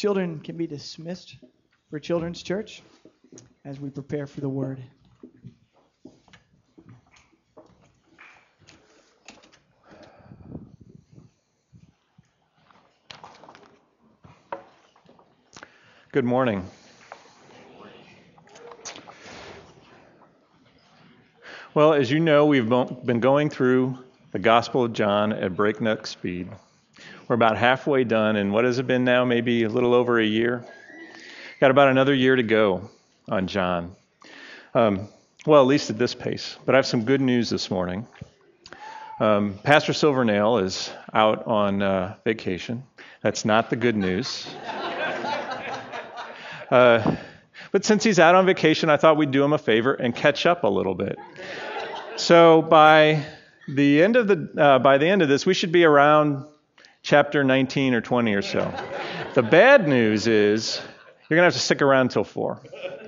Children can be dismissed for Children's Church as we prepare for the word. Good morning. Well, as you know, we've been going through the Gospel of John at breakneck speed. We're about halfway done, and what has it been now? Maybe a little over a year? Got about another year to go on John. Um, well, at least at this pace. But I have some good news this morning. Um, Pastor Silvernail is out on uh, vacation. That's not the good news. Uh, but since he's out on vacation, I thought we'd do him a favor and catch up a little bit. So by the end of the uh, by the end of this, we should be around chapter 19 or 20 or so. The bad news is you're gonna have to stick around till four.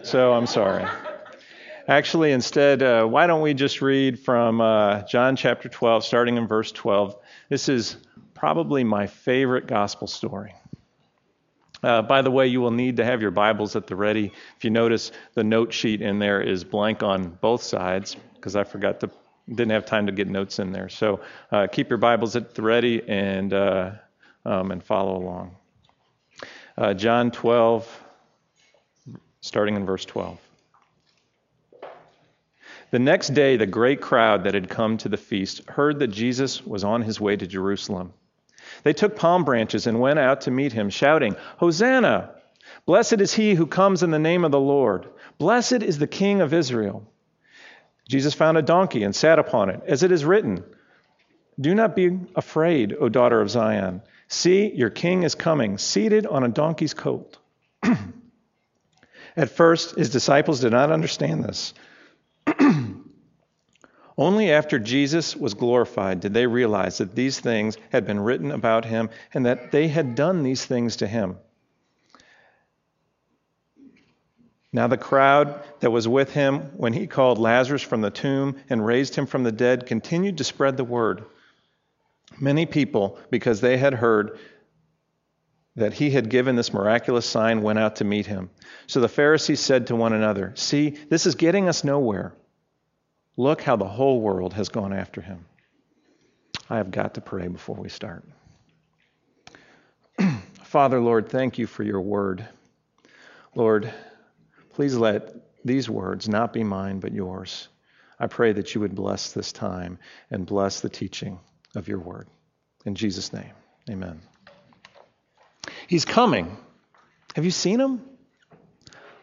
So I'm sorry. Actually, instead, uh, why don't we just read from uh, John chapter 12, starting in verse 12? This is probably my favorite gospel story. Uh, by the way, you will need to have your Bibles at the ready. If you notice, the note sheet in there is blank on both sides because I forgot to, didn't have time to get notes in there. So uh, keep your Bibles at the ready and uh, um, and follow along. Uh, John 12, starting in verse 12. The next day, the great crowd that had come to the feast heard that Jesus was on his way to Jerusalem. They took palm branches and went out to meet him, shouting, Hosanna! Blessed is he who comes in the name of the Lord. Blessed is the King of Israel. Jesus found a donkey and sat upon it, as it is written Do not be afraid, O daughter of Zion. See, your king is coming, seated on a donkey's colt. At first, his disciples did not understand this. Only after Jesus was glorified did they realize that these things had been written about him and that they had done these things to him. Now, the crowd that was with him when he called Lazarus from the tomb and raised him from the dead continued to spread the word. Many people, because they had heard that he had given this miraculous sign, went out to meet him. So the Pharisees said to one another, See, this is getting us nowhere. Look how the whole world has gone after him. I have got to pray before we start. Father, Lord, thank you for your word. Lord, please let these words not be mine, but yours. I pray that you would bless this time and bless the teaching of your word. In Jesus' name, amen. He's coming. Have you seen him?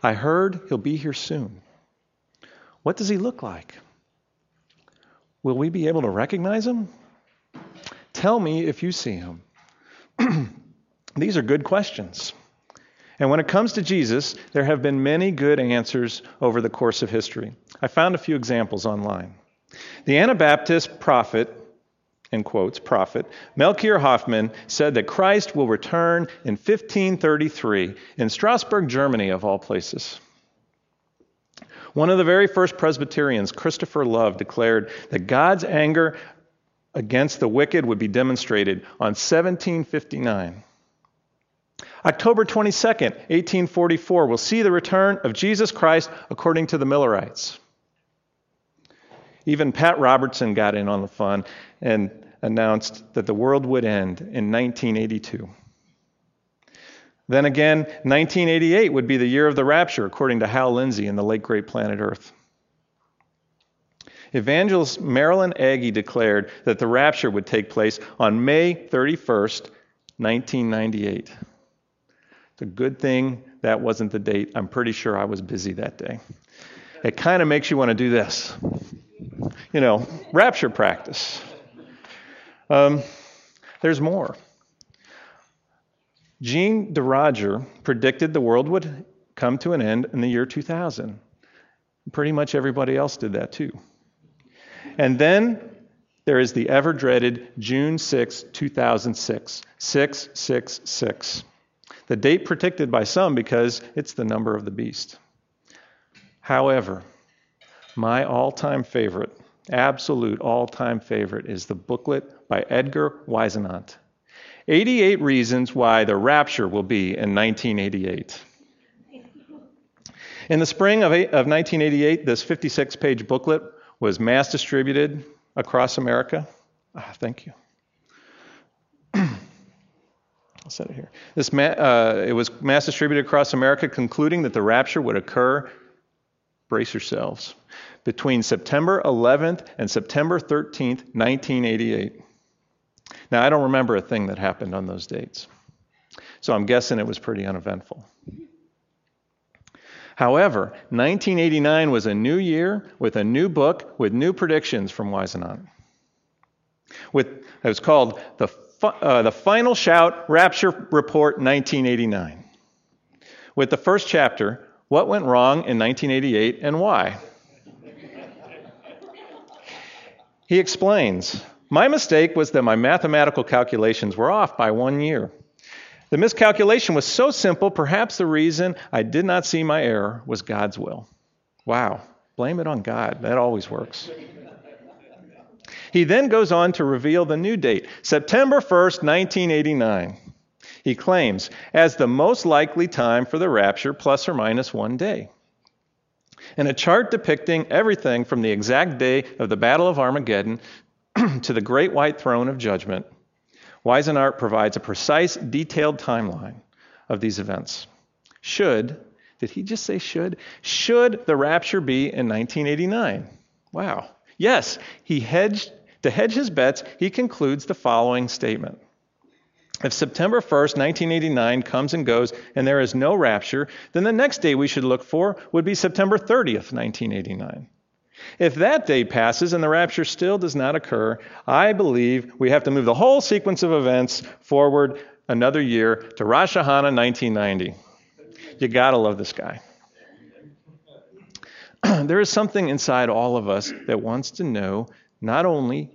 I heard he'll be here soon. What does he look like? Will we be able to recognize him? Tell me if you see him. These are good questions. And when it comes to Jesus, there have been many good answers over the course of history. I found a few examples online. The Anabaptist prophet, in quotes, prophet, Melchior Hoffman said that Christ will return in 1533 in Strasbourg, Germany, of all places. One of the very first Presbyterians, Christopher Love, declared that God's anger against the wicked would be demonstrated on 1759. October 22nd, 1844, will see the return of Jesus Christ according to the Millerites. Even Pat Robertson got in on the fun and announced that the world would end in 1982. Then again, 1988 would be the year of the rapture, according to Hal Lindsey in the late great planet Earth. Evangelist Marilyn Agee declared that the rapture would take place on May 31st, 1998. It's a good thing that wasn't the date. I'm pretty sure I was busy that day. It kind of makes you want to do this. You know, rapture practice. Um, there's more. Jean DeRoger predicted the world would come to an end in the year 2000. Pretty much everybody else did that too. And then there is the ever dreaded June 6, 2006. 666. The date predicted by some because it's the number of the beast. However, my all time favorite, absolute all time favorite, is the booklet by Edgar Whisenant 88 reasons why the rapture will be in 1988. In the spring of, of 1988, this 56 page booklet was mass distributed across America. Ah, thank you. I'll set it here. This ma- uh, it was mass distributed across America, concluding that the rapture would occur. Brace yourselves. Between September 11th and September 13th, 1988. Now, I don't remember a thing that happened on those dates, so I'm guessing it was pretty uneventful. However, 1989 was a new year with a new book with new predictions from Whisenant. With, it was called the, uh, the Final Shout Rapture Report 1989. With the first chapter, What Went Wrong in 1988 and Why? he explains My mistake was that my mathematical calculations were off by one year. The miscalculation was so simple, perhaps the reason I did not see my error was God's will. Wow, blame it on God. That always works. He then goes on to reveal the new date, September 1st, 1989. He claims as the most likely time for the rapture, plus or minus one day. In a chart depicting everything from the exact day of the Battle of Armageddon to the great white throne of judgment, Whisenant provides a precise, detailed timeline of these events. Should, did he just say should? Should the rapture be in 1989? Wow. Yes, he hedged, to hedge his bets, he concludes the following statement. If September 1st, 1989 comes and goes and there is no rapture, then the next day we should look for would be September 30th, 1989. If that day passes and the rapture still does not occur, I believe we have to move the whole sequence of events forward another year to Rosh Hashanah 1990. You gotta love this guy. there is something inside all of us that wants to know not only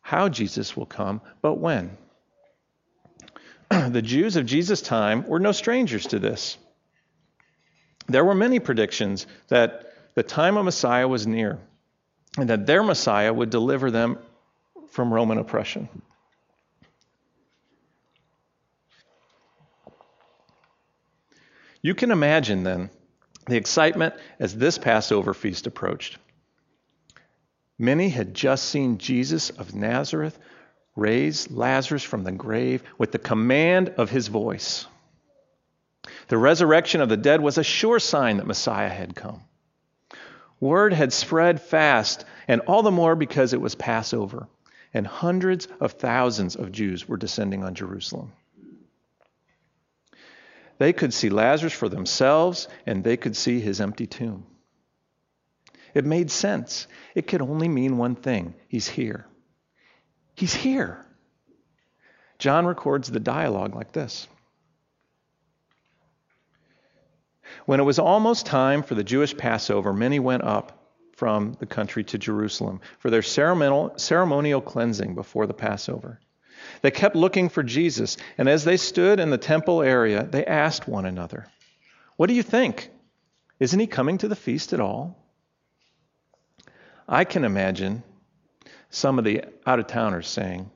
how Jesus will come, but when. the Jews of Jesus' time were no strangers to this. There were many predictions that the time of Messiah was near, and that their Messiah would deliver them from Roman oppression. You can imagine then the excitement as this Passover feast approached. Many had just seen Jesus of Nazareth raise Lazarus from the grave with the command of his voice. The resurrection of the dead was a sure sign that Messiah had come. Word had spread fast, and all the more because it was Passover, and hundreds of thousands of Jews were descending on Jerusalem. They could see Lazarus for themselves, and they could see his empty tomb. It made sense. It could only mean one thing He's here. He's here. John records the dialogue like this When it was almost time for the Jewish Passover, many went up from the country to Jerusalem for their ceremonial, ceremonial cleansing before the Passover. They kept looking for Jesus, and as they stood in the temple area, they asked one another, What do you think? Isn't he coming to the feast at all? I can imagine some of the out of towners saying,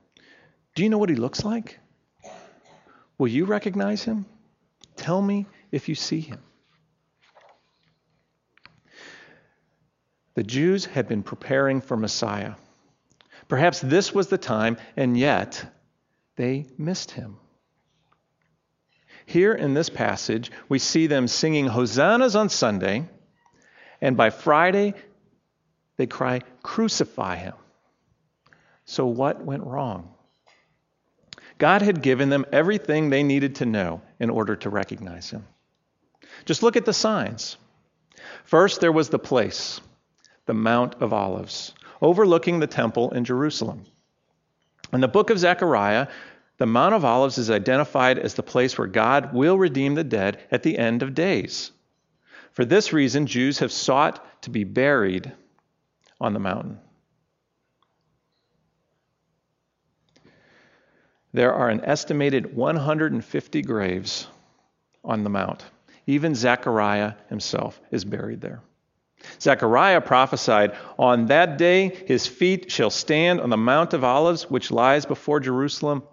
Do you know what he looks like? Will you recognize him? Tell me if you see him. The Jews had been preparing for Messiah. Perhaps this was the time, and yet they missed him. Here in this passage, we see them singing hosannas on Sunday, and by Friday, they cry, Crucify him. So, what went wrong? God had given them everything they needed to know in order to recognize him. Just look at the signs. First, there was the place the Mount of Olives, overlooking the temple in Jerusalem. In the book of Zechariah, the Mount of Olives is identified as the place where God will redeem the dead at the end of days. For this reason, Jews have sought to be buried on the mountain. There are an estimated 150 graves on the mount. Even Zechariah himself is buried there. Zechariah prophesied, On that day his feet shall stand on the Mount of Olives, which lies before Jerusalem,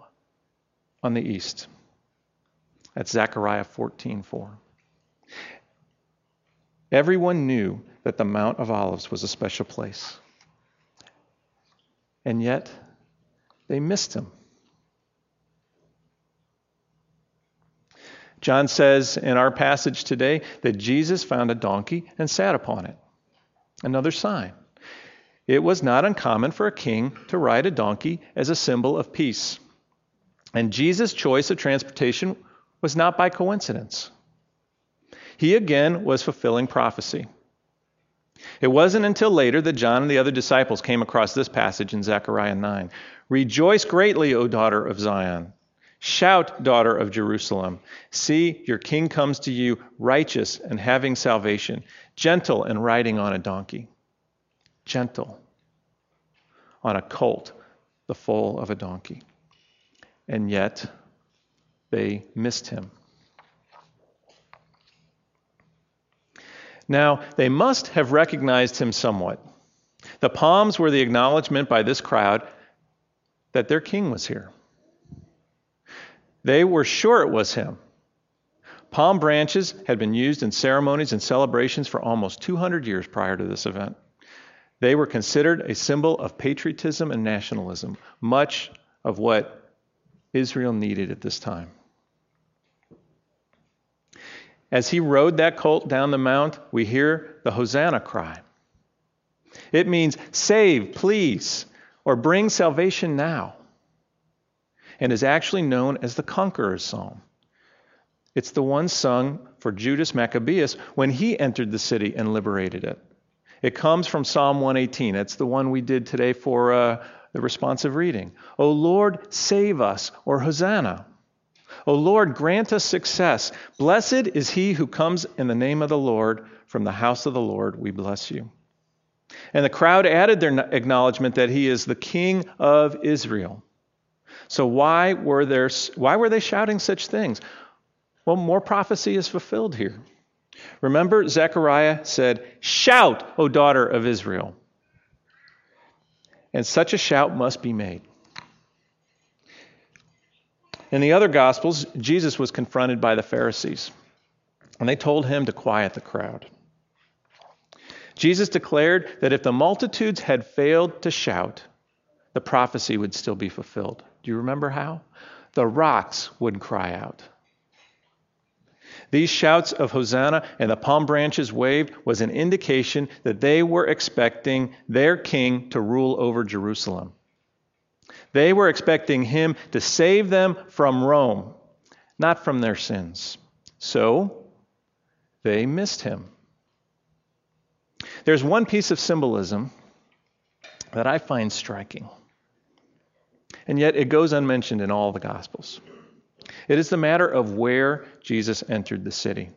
on the east. That's Zechariah 14:4. Everyone knew that the Mount of Olives was a special place. And yet, they missed him. John says in our passage today that Jesus found a donkey and sat upon it. Another sign. It was not uncommon for a king to ride a donkey as a symbol of peace. And Jesus' choice of transportation was not by coincidence. He again was fulfilling prophecy. It wasn't until later that John and the other disciples came across this passage in Zechariah 9. Rejoice greatly, O daughter of Zion. Shout, daughter of Jerusalem. See, your king comes to you, righteous and having salvation, gentle and riding on a donkey. Gentle on a colt, the foal of a donkey. And yet, they missed him. Now, they must have recognized him somewhat. The palms were the acknowledgement by this crowd that their king was here. They were sure it was him. Palm branches had been used in ceremonies and celebrations for almost 200 years prior to this event. They were considered a symbol of patriotism and nationalism, much of what Israel needed at this time. As he rode that colt down the mount, we hear the Hosanna cry. It means save, please, or bring salvation now and is actually known as the Conqueror's Psalm. It's the one sung for Judas Maccabeus when he entered the city and liberated it. It comes from Psalm 118. It's the one we did today for uh, the responsive reading. O Lord, save us, or Hosanna. O Lord, grant us success. Blessed is he who comes in the name of the Lord. From the house of the Lord, we bless you. And the crowd added their acknowledgement that he is the king of Israel. So why were, there, why were they shouting such things? Well, more prophecy is fulfilled here. Remember, Zechariah said, Shout, O daughter of Israel. And such a shout must be made. In the other Gospels, Jesus was confronted by the Pharisees, and they told him to quiet the crowd. Jesus declared that if the multitudes had failed to shout, the prophecy would still be fulfilled. Do you remember how? The rocks would cry out. These shouts of Hosanna and the palm branches waved was an indication that they were expecting their king to rule over Jerusalem. They were expecting him to save them from Rome, not from their sins. So they missed him. There's one piece of symbolism that I find striking and yet it goes unmentioned in all the Gospels. It is the matter of where Jesus entered the city.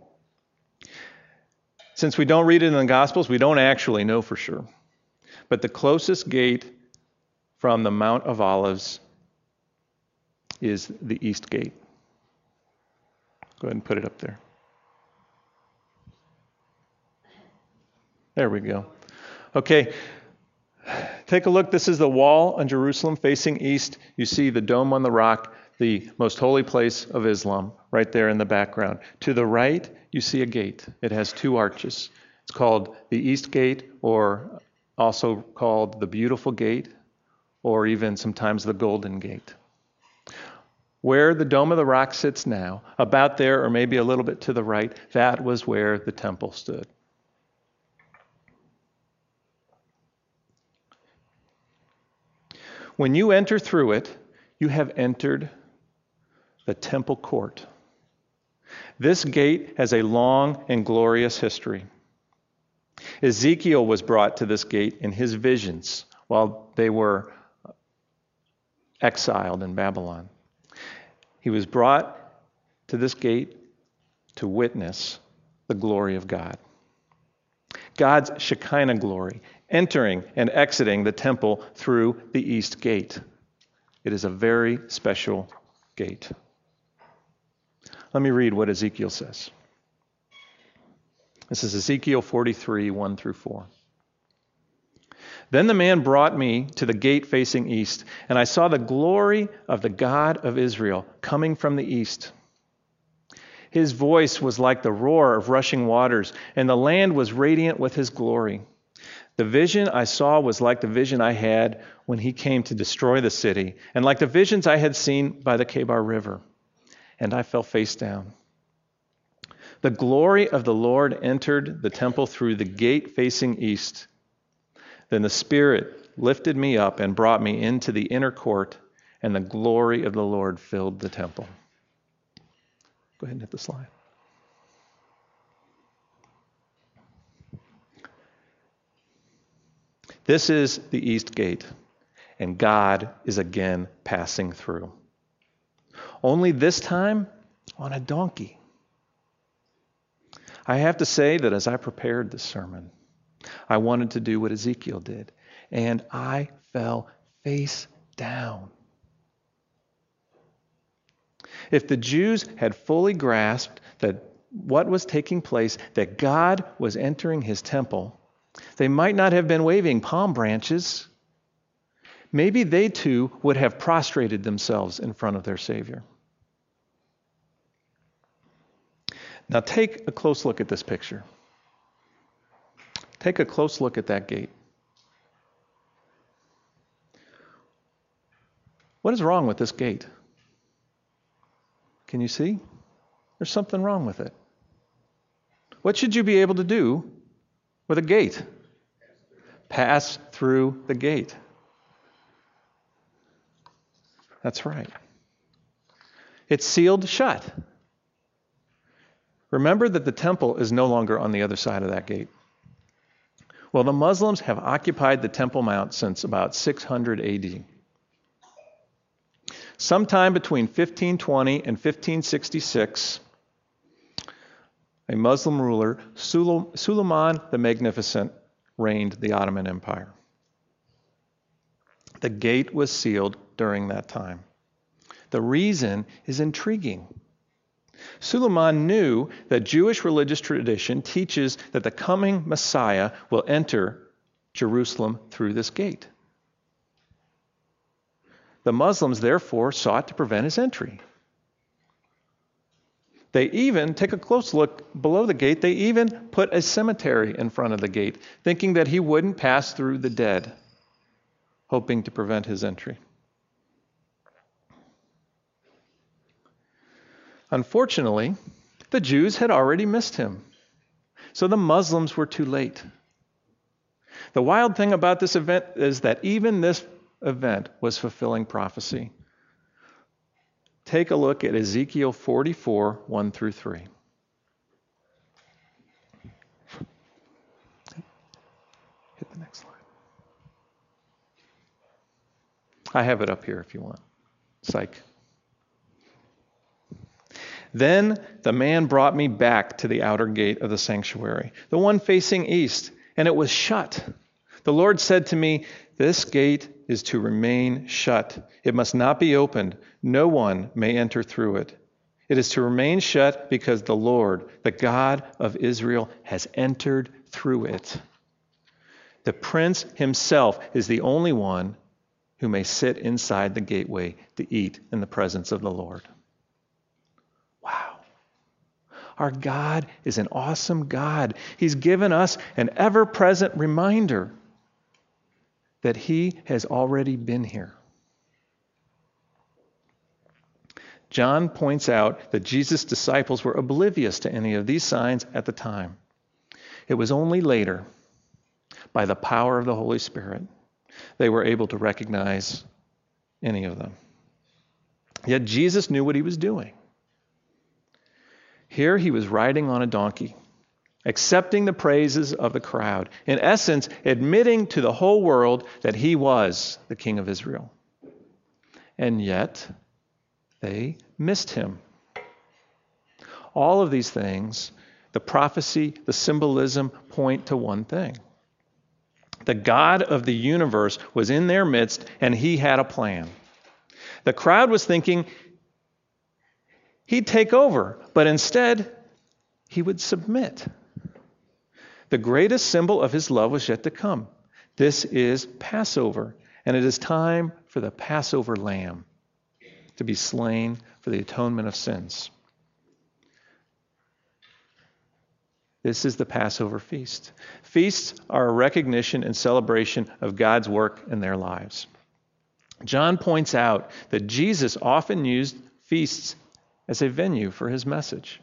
Since we don't read it in the Gospels, we don't actually know for sure. But the closest gate from the Mount of Olives is the East Gate. Go ahead and put it up there. There we go. Okay, Take a look. This is the wall on Jerusalem facing east. You see the dome on the rock, the most holy place of Islam, right there in the background. To the right, you see a gate. It has two arches. It's called the East Gate, or also called the Beautiful Gate, or even sometimes the Golden Gate. Where the Dome of the Rock sits now, about there, or maybe a little bit to the right, that was where the temple stood. When you enter through it, you have entered the temple court. This gate has a long and glorious history. Ezekiel was brought to this gate in his visions while they were exiled in Babylon. He was brought to this gate to witness the glory of God. God's Shekinah glory entering and exiting the temple through the east gate. It is a very special gate. Let me read what Ezekiel says. This is Ezekiel 43, 1 through 4. Then the man brought me to the gate facing east, and I saw the glory of the God of Israel coming from the east. His voice was like the roar of rushing waters, and the land was radiant with his glory. The vision I saw was like the vision I had when he came to destroy the city, and like the visions I had seen by the Kebar River. And I fell face down. The glory of the Lord entered the temple through the gate facing east. Then the Spirit lifted me up and brought me into the inner court, and the glory of the Lord filled the temple. Go ahead and hit the slide. This is the east gate, and God is again passing through. Only this time on a donkey. I have to say that as I prepared this sermon, I wanted to do what Ezekiel did, and I fell face down. If the Jews had fully grasped that what was taking place, that God was entering his temple, they might not have been waving palm branches. Maybe they too would have prostrated themselves in front of their Savior. Now, take a close look at this picture. Take a close look at that gate. What is wrong with this gate? Can you see? There's something wrong with it. What should you be able to do with a gate? Pass through the gate. That's right. It's sealed shut. Remember that the temple is no longer on the other side of that gate. Well, the Muslims have occupied the Temple Mount since about 600 AD. Sometime between 1520 and 1566, a Muslim ruler, Suleiman the Magnificent, reigned the Ottoman Empire. The gate was sealed during that time. The reason is intriguing. Suleiman knew that Jewish religious tradition teaches that the coming Messiah will enter Jerusalem through this gate. The Muslims therefore sought to prevent his entry. They even, take a close look below the gate, they even put a cemetery in front of the gate, thinking that he wouldn't pass through the dead, hoping to prevent his entry. Unfortunately, the Jews had already missed him, so the Muslims were too late. The wild thing about this event is that even this event was fulfilling prophecy. Take a look at Ezekiel 44 1 through 3. Hit the next slide. I have it up here if you want. Psych. Then the man brought me back to the outer gate of the sanctuary, the one facing east, and it was shut. The Lord said to me, This gate is to remain shut. It must not be opened. No one may enter through it. It is to remain shut because the Lord, the God of Israel, has entered through it. The prince himself is the only one who may sit inside the gateway to eat in the presence of the Lord. Our God is an awesome God. He's given us an ever present reminder that He has already been here. John points out that Jesus' disciples were oblivious to any of these signs at the time. It was only later, by the power of the Holy Spirit, they were able to recognize any of them. Yet Jesus knew what he was doing. Here he was riding on a donkey, accepting the praises of the crowd, in essence, admitting to the whole world that he was the king of Israel. And yet, they missed him. All of these things, the prophecy, the symbolism, point to one thing. The God of the universe was in their midst, and he had a plan. The crowd was thinking He'd take over, but instead, he would submit. The greatest symbol of his love was yet to come. This is Passover, and it is time for the Passover lamb to be slain for the atonement of sins. This is the Passover feast. Feasts are a recognition and celebration of God's work in their lives. John points out that Jesus often used feasts as a venue for his message.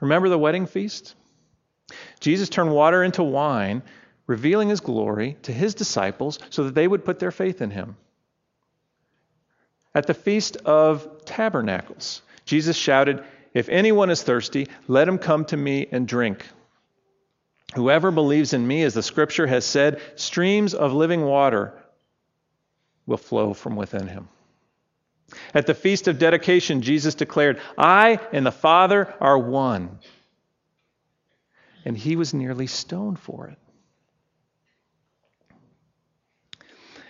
Remember the wedding feast? Jesus turned water into wine, revealing his glory to his disciples so that they would put their faith in him. At the Feast of Tabernacles, Jesus shouted, if anyone is thirsty, let him come to me and drink. Whoever believes in me, as the scripture has said, streams of living water will flow from within him. At the feast of dedication, Jesus declared, I and the Father are one. And he was nearly stoned for it.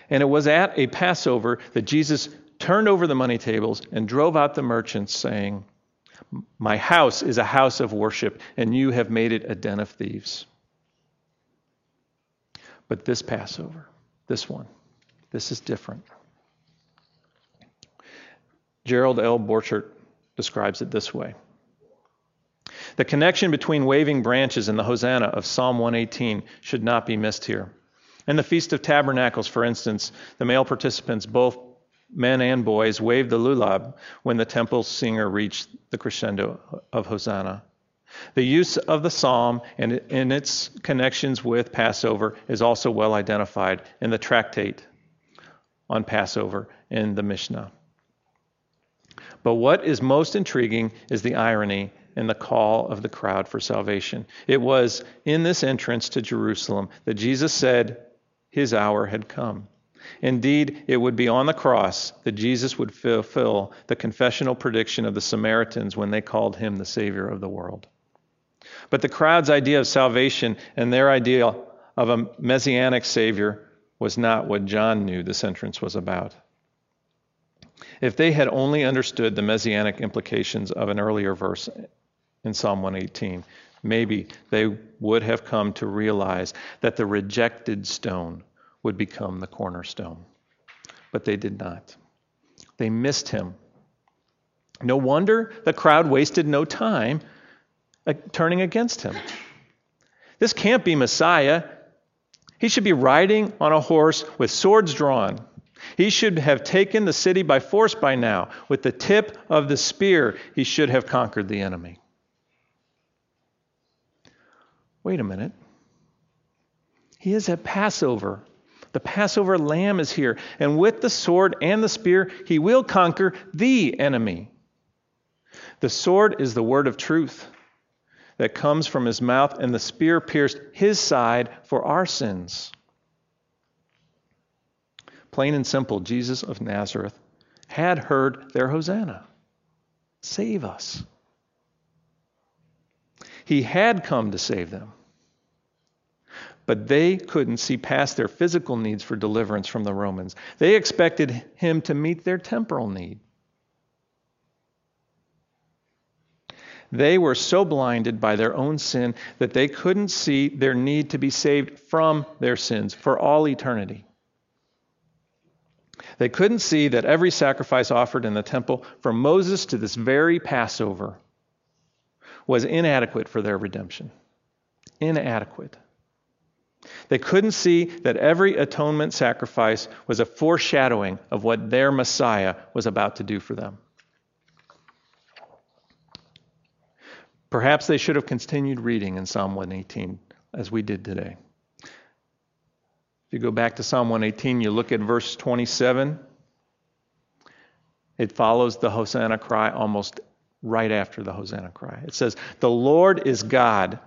And it was at a Passover that Jesus turned over the money tables and drove out the merchants, saying, my house is a house of worship, and you have made it a den of thieves. But this Passover, this one, this is different. Gerald L. Borchert describes it this way The connection between waving branches and the Hosanna of Psalm 118 should not be missed here. In the Feast of Tabernacles, for instance, the male participants both men and boys waved the lulab when the temple singer reached the crescendo of Hosanna. The use of the psalm and in its connections with Passover is also well identified in the tractate on Passover in the Mishnah. But what is most intriguing is the irony in the call of the crowd for salvation. It was in this entrance to Jerusalem that Jesus said his hour had come. Indeed, it would be on the cross that Jesus would fulfill the confessional prediction of the Samaritans when they called him the Savior of the world. But the crowd's idea of salvation and their idea of a messianic Savior was not what John knew this entrance was about. If they had only understood the messianic implications of an earlier verse in Psalm 118, maybe they would have come to realize that the rejected stone would become the cornerstone. But they did not. They missed him. No wonder the crowd wasted no time uh, turning against him. This can't be Messiah. He should be riding on a horse with swords drawn. He should have taken the city by force by now. With the tip of the spear, he should have conquered the enemy. Wait a minute. He is at Passover. The Passover lamb is here, and with the sword and the spear, he will conquer the enemy. The sword is the word of truth that comes from his mouth, and the spear pierced his side for our sins. Plain and simple, Jesus of Nazareth had heard their Hosanna. Save us. He had come to save them but they couldn't see past their physical needs for deliverance from the Romans. They expected him to meet their temporal need. They were so blinded by their own sin that they couldn't see their need to be saved from their sins for all eternity. They couldn't see that every sacrifice offered in the temple from Moses to this very Passover was inadequate for their redemption. Inadequate. They couldn't see that every atonement sacrifice was a foreshadowing of what their Messiah was about to do for them. Perhaps they should have continued reading in Psalm 118 as we did today. If you go back to Psalm 118, you look at verse 27. It follows the Hosanna cry almost right after the Hosanna cry. It says, The Lord is God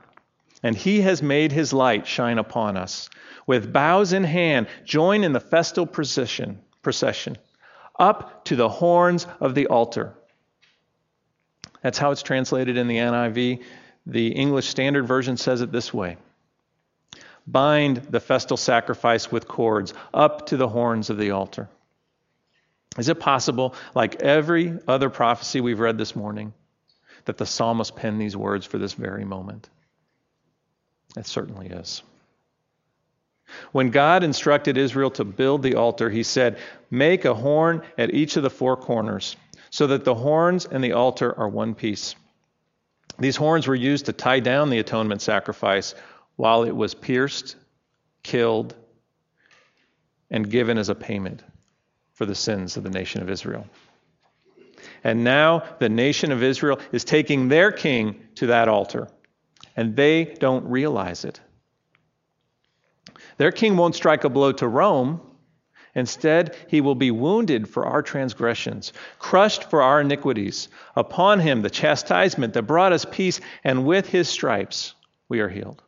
and he has made his light shine upon us. With boughs in hand, join in the festal procession, procession up to the horns of the altar. That's how it's translated in the NIV. The English Standard Version says it this way Bind the festal sacrifice with cords up to the horns of the altar. Is it possible, like every other prophecy we've read this morning, that the psalmist penned these words for this very moment? It certainly is. When God instructed Israel to build the altar, he said, Make a horn at each of the four corners, so that the horns and the altar are one piece. These horns were used to tie down the atonement sacrifice while it was pierced, killed, and given as a payment for the sins of the nation of Israel. And now the nation of Israel is taking their king to that altar, and they don't realize it. Their king won't strike a blow to Rome. Instead, he will be wounded for our transgressions, crushed for our iniquities. Upon him, the chastisement that brought us peace, and with his stripes, we are healed.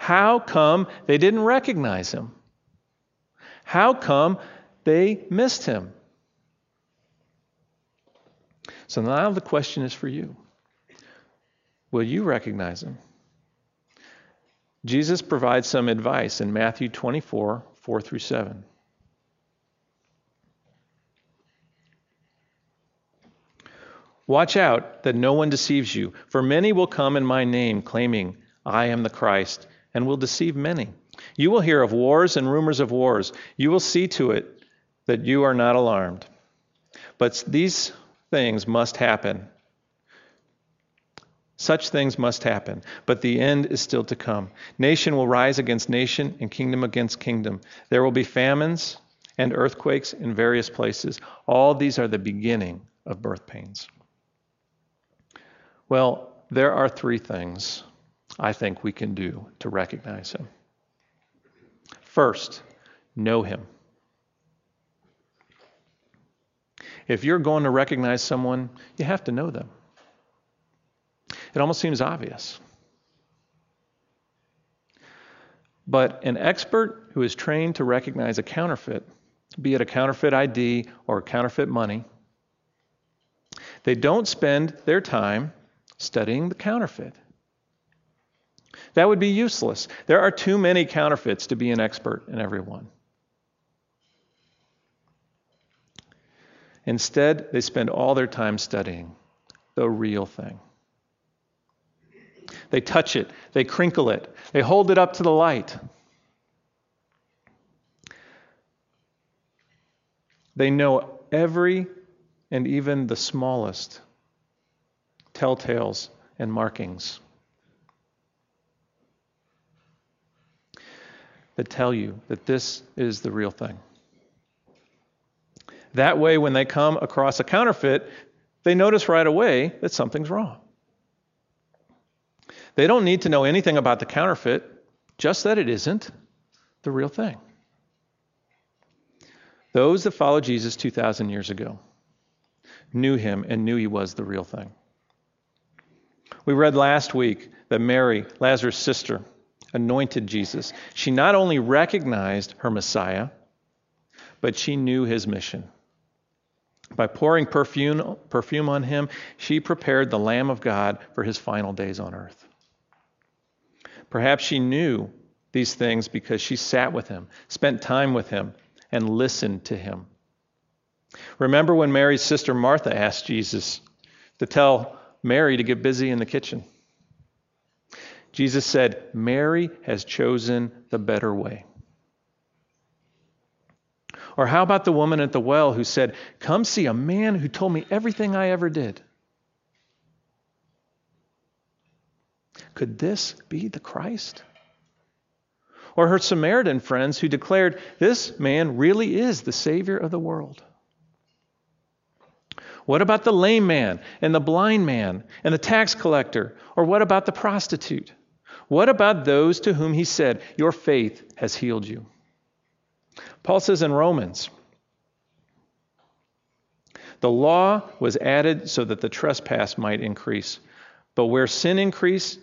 How come they didn't recognize him? How come they missed him? So now the question is for you Will you recognize him? Jesus provides some advice in Matthew 24 4 through 7. Watch out that no one deceives you, for many will come in my name, claiming, I am the Christ, and will deceive many. You will hear of wars and rumors of wars. You will see to it that you are not alarmed. But these things must happen such things must happen, but the end is still to come. Nation will rise against nation and kingdom against kingdom. There will be famines and earthquakes in various places. All these are the beginning of birth pains. Well, there are three things I think we can do to recognize him. First, know him. If you're going to recognize someone, you have to know them. It almost seems obvious. But an expert who is trained to recognize a counterfeit, be it a counterfeit ID or counterfeit money, they don't spend their time studying the counterfeit. That would be useless. There are too many counterfeits to be an expert in every one. Instead, they spend all their time studying the real thing. They touch it, they crinkle it, they hold it up to the light. They know every and even the smallest telltales and markings that tell you that this is the real thing. That way, when they come across a counterfeit, they notice right away that something's wrong. They don't need to know anything about the counterfeit, just that it isn't the real thing. Those that followed Jesus 2,000 years ago knew him and knew he was the real thing. We read last week that Mary, Lazarus' sister, anointed Jesus. She not only recognized her Messiah, but she knew his mission. By pouring perfume, perfume on him, she prepared the Lamb of God for his final days on earth. Perhaps she knew these things because she sat with him, spent time with him, and listened to him. Remember when Mary's sister Martha asked Jesus to tell Mary to get busy in the kitchen? Jesus said, Mary has chosen the better way. Or how about the woman at the well who said, Come see a man who told me everything I ever did? Could this be the Christ? Or her Samaritan friends who declared, This man really is the Savior of the world. What about the lame man and the blind man and the tax collector? Or what about the prostitute? What about those to whom he said, Your faith has healed you? Paul says in Romans, the law was added so that the trespass might increase. But where sin increased,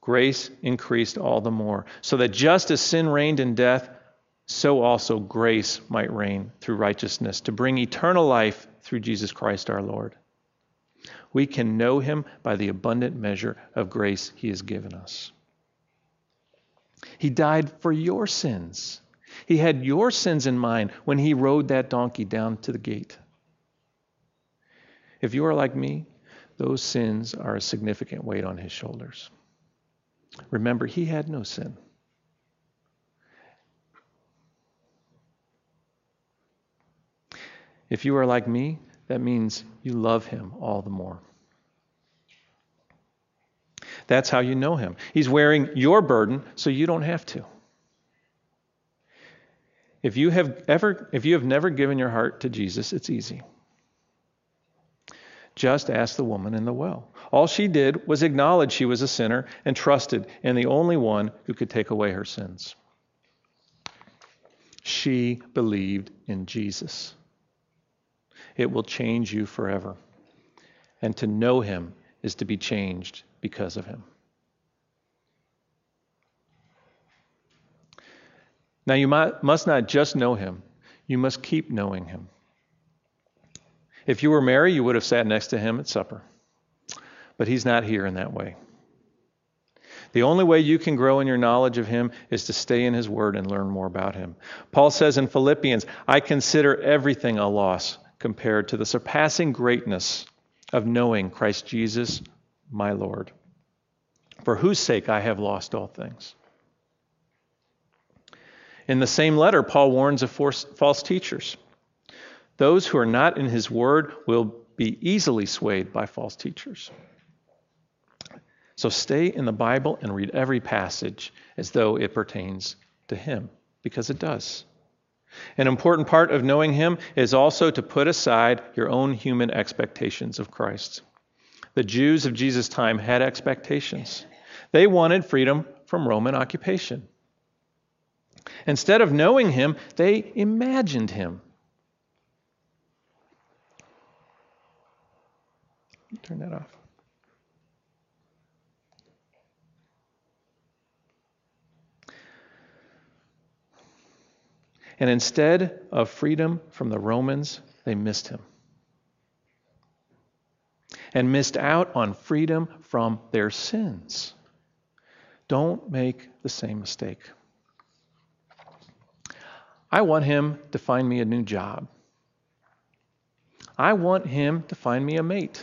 grace increased all the more, so that just as sin reigned in death, so also grace might reign through righteousness to bring eternal life through Jesus Christ our Lord. We can know him by the abundant measure of grace he has given us. He died for your sins. He had your sins in mind when he rode that donkey down to the gate. If you are like me, those sins are a significant weight on his shoulders. Remember, he had no sin. If you are like me, that means you love him all the more. That's how you know him. He's wearing your burden so you don't have to. If you have ever if you have never given your heart to Jesus, it's easy. Just ask the woman in the well. All she did was acknowledge she was a sinner and trusted in the only one who could take away her sins. She believed in Jesus. It will change you forever. And to know him is to be changed because of him. Now, you must not just know him, you must keep knowing him. If you were Mary, you would have sat next to him at supper. But he's not here in that way. The only way you can grow in your knowledge of him is to stay in his word and learn more about him. Paul says in Philippians, I consider everything a loss compared to the surpassing greatness of knowing Christ Jesus, my Lord, for whose sake I have lost all things. In the same letter, Paul warns of false teachers. Those who are not in his word will be easily swayed by false teachers. So stay in the Bible and read every passage as though it pertains to him, because it does. An important part of knowing him is also to put aside your own human expectations of Christ. The Jews of Jesus' time had expectations. They wanted freedom from Roman occupation. Instead of knowing him, they imagined him. Turn that off. And instead of freedom from the Romans, they missed him. And missed out on freedom from their sins. Don't make the same mistake. I want him to find me a new job. I want him to find me a mate.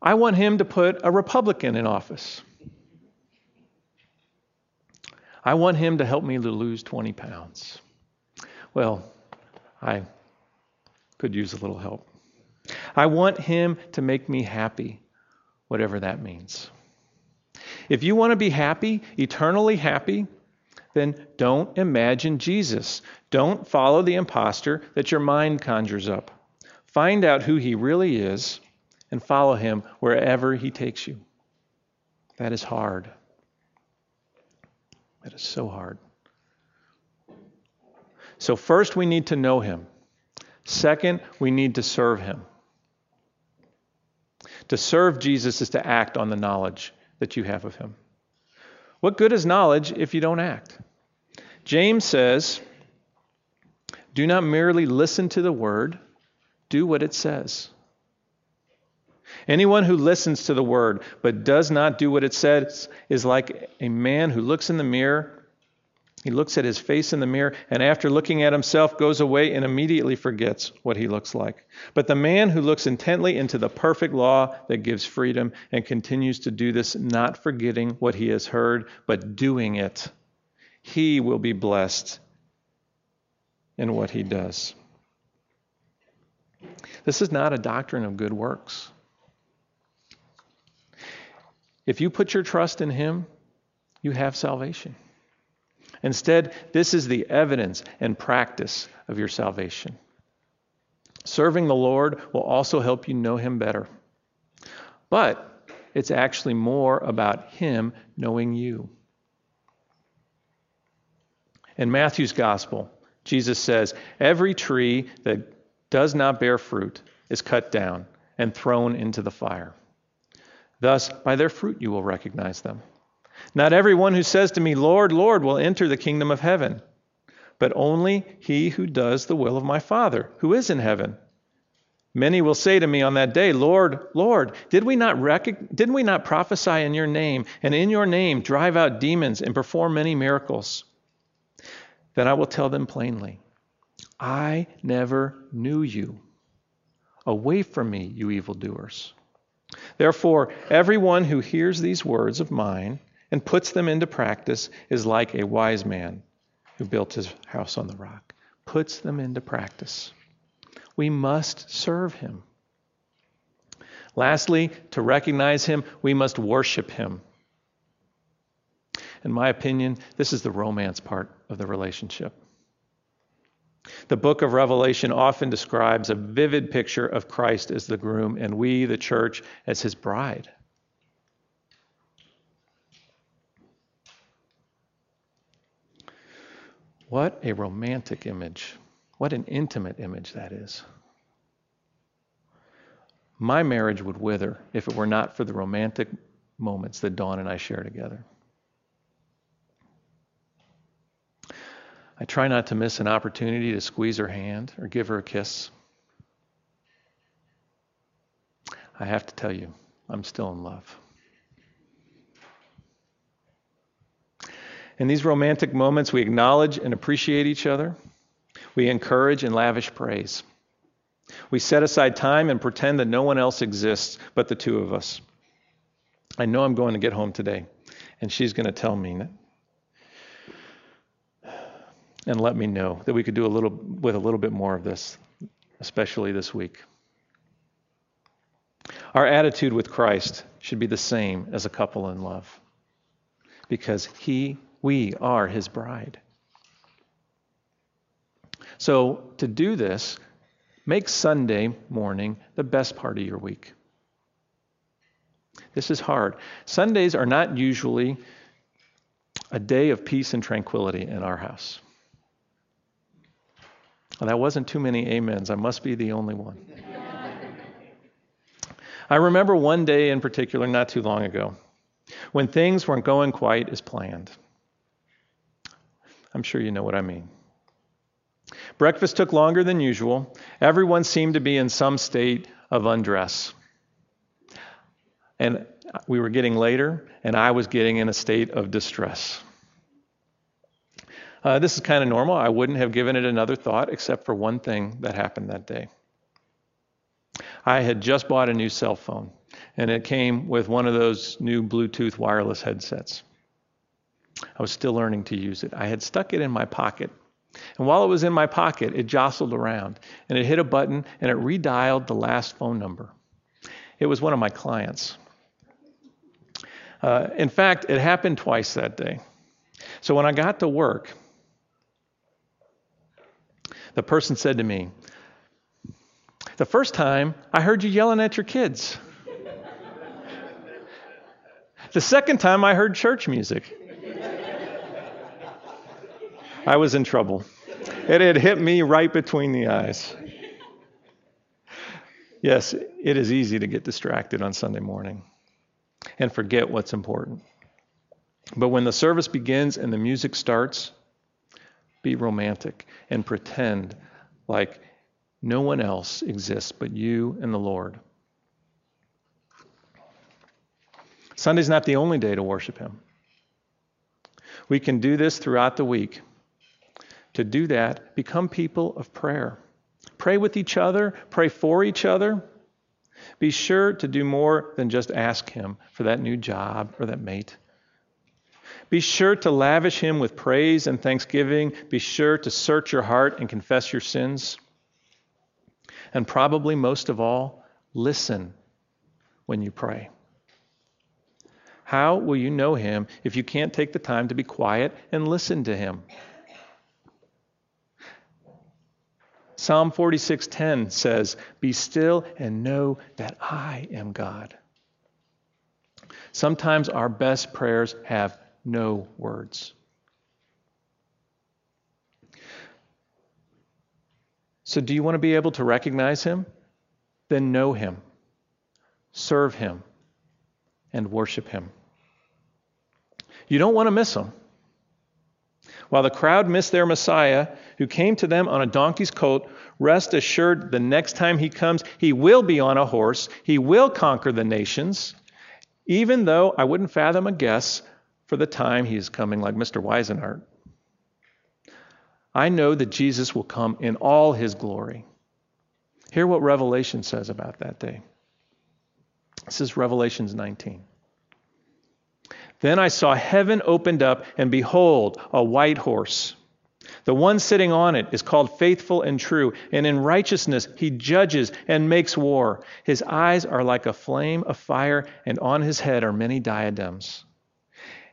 I want him to put a Republican in office. I want him to help me to lose 20 pounds. Well, I could use a little help. I want him to make me happy, whatever that means. If you want to be happy, eternally happy, then don't imagine Jesus. Don't follow the impostor that your mind conjures up. Find out who he really is and follow him wherever he takes you. That is hard. That is so hard. So, first, we need to know him. Second, we need to serve him. To serve Jesus is to act on the knowledge that you have of him. What good is knowledge if you don't act? James says, Do not merely listen to the word, do what it says. Anyone who listens to the word but does not do what it says is like a man who looks in the mirror. He looks at his face in the mirror and after looking at himself goes away and immediately forgets what he looks like. But the man who looks intently into the perfect law that gives freedom and continues to do this, not forgetting what he has heard, but doing it, he will be blessed in what he does. This is not a doctrine of good works. If you put your trust in Him, you have salvation. Instead, this is the evidence and practice of your salvation. Serving the Lord will also help you know Him better. But it's actually more about Him knowing you. In Matthew's Gospel, Jesus says, Every tree that does not bear fruit is cut down and thrown into the fire. Thus, by their fruit you will recognize them. Not everyone who says to me, Lord, Lord, will enter the kingdom of heaven, but only he who does the will of my Father, who is in heaven. Many will say to me on that day, Lord, Lord, did we not didn't we not prophesy in your name, and in your name drive out demons and perform many miracles? Then I will tell them plainly, I never knew you. Away from me, you evildoers. Therefore, everyone who hears these words of mine and puts them into practice is like a wise man who built his house on the rock. Puts them into practice. We must serve him. Lastly, to recognize him, we must worship him. In my opinion, this is the romance part of the relationship. The book of Revelation often describes a vivid picture of Christ as the groom and we, the church, as his bride. What a romantic image. What an intimate image that is. My marriage would wither if it were not for the romantic moments that Dawn and I share together. I try not to miss an opportunity to squeeze her hand or give her a kiss. I have to tell you, I'm still in love. In these romantic moments, we acknowledge and appreciate each other. We encourage and lavish praise. We set aside time and pretend that no one else exists but the two of us. I know I'm going to get home today, and she's going to tell me and let me know that we could do a little with a little bit more of this, especially this week. Our attitude with Christ should be the same as a couple in love. Because he we are his bride. So to do this, make Sunday morning the best part of your week. This is hard. Sundays are not usually a day of peace and tranquility in our house. Well, that wasn't too many amens. I must be the only one. I remember one day in particular, not too long ago, when things weren't going quite as planned. I'm sure you know what I mean. Breakfast took longer than usual. Everyone seemed to be in some state of undress. And we were getting later, and I was getting in a state of distress. Uh, this is kind of normal. I wouldn't have given it another thought except for one thing that happened that day. I had just bought a new cell phone, and it came with one of those new Bluetooth wireless headsets. I was still learning to use it. I had stuck it in my pocket. And while it was in my pocket, it jostled around and it hit a button and it redialed the last phone number. It was one of my clients. Uh, in fact, it happened twice that day. So when I got to work, the person said to me, The first time I heard you yelling at your kids. the second time I heard church music. I was in trouble. It had hit me right between the eyes. Yes, it is easy to get distracted on Sunday morning and forget what's important. But when the service begins and the music starts, be romantic and pretend like no one else exists but you and the Lord. Sunday's not the only day to worship Him. We can do this throughout the week. To do that, become people of prayer. Pray with each other, pray for each other. Be sure to do more than just ask Him for that new job or that mate. Be sure to lavish him with praise and thanksgiving. Be sure to search your heart and confess your sins. And probably most of all, listen when you pray. How will you know him if you can't take the time to be quiet and listen to him? Psalm 46:10 says, "Be still and know that I am God." Sometimes our best prayers have no words. So, do you want to be able to recognize him? Then know him, serve him, and worship him. You don't want to miss him. While the crowd missed their Messiah, who came to them on a donkey's coat, rest assured the next time he comes, he will be on a horse. He will conquer the nations. Even though I wouldn't fathom a guess for the time he is coming like Mr. Weisenhart. I know that Jesus will come in all his glory. Hear what Revelation says about that day. This is Revelations 19. Then I saw heaven opened up, and behold, a white horse. The one sitting on it is called faithful and true, and in righteousness he judges and makes war. His eyes are like a flame of fire, and on his head are many diadems.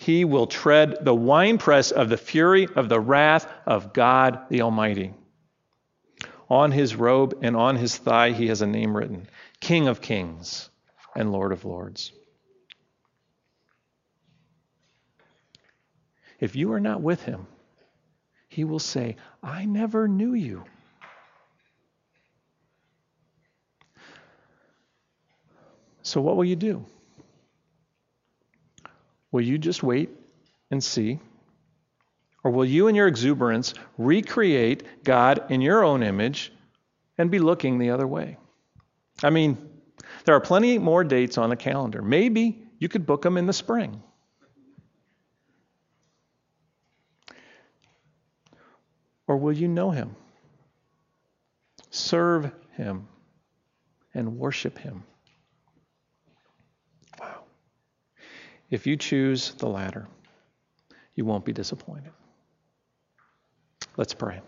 He will tread the winepress of the fury of the wrath of God the Almighty. On his robe and on his thigh, he has a name written King of Kings and Lord of Lords. If you are not with him, he will say, I never knew you. So, what will you do? Will you just wait and see? Or will you, in your exuberance, recreate God in your own image and be looking the other way? I mean, there are plenty more dates on the calendar. Maybe you could book them in the spring. Or will you know Him, serve Him, and worship Him? If you choose the latter, you won't be disappointed. Let's pray.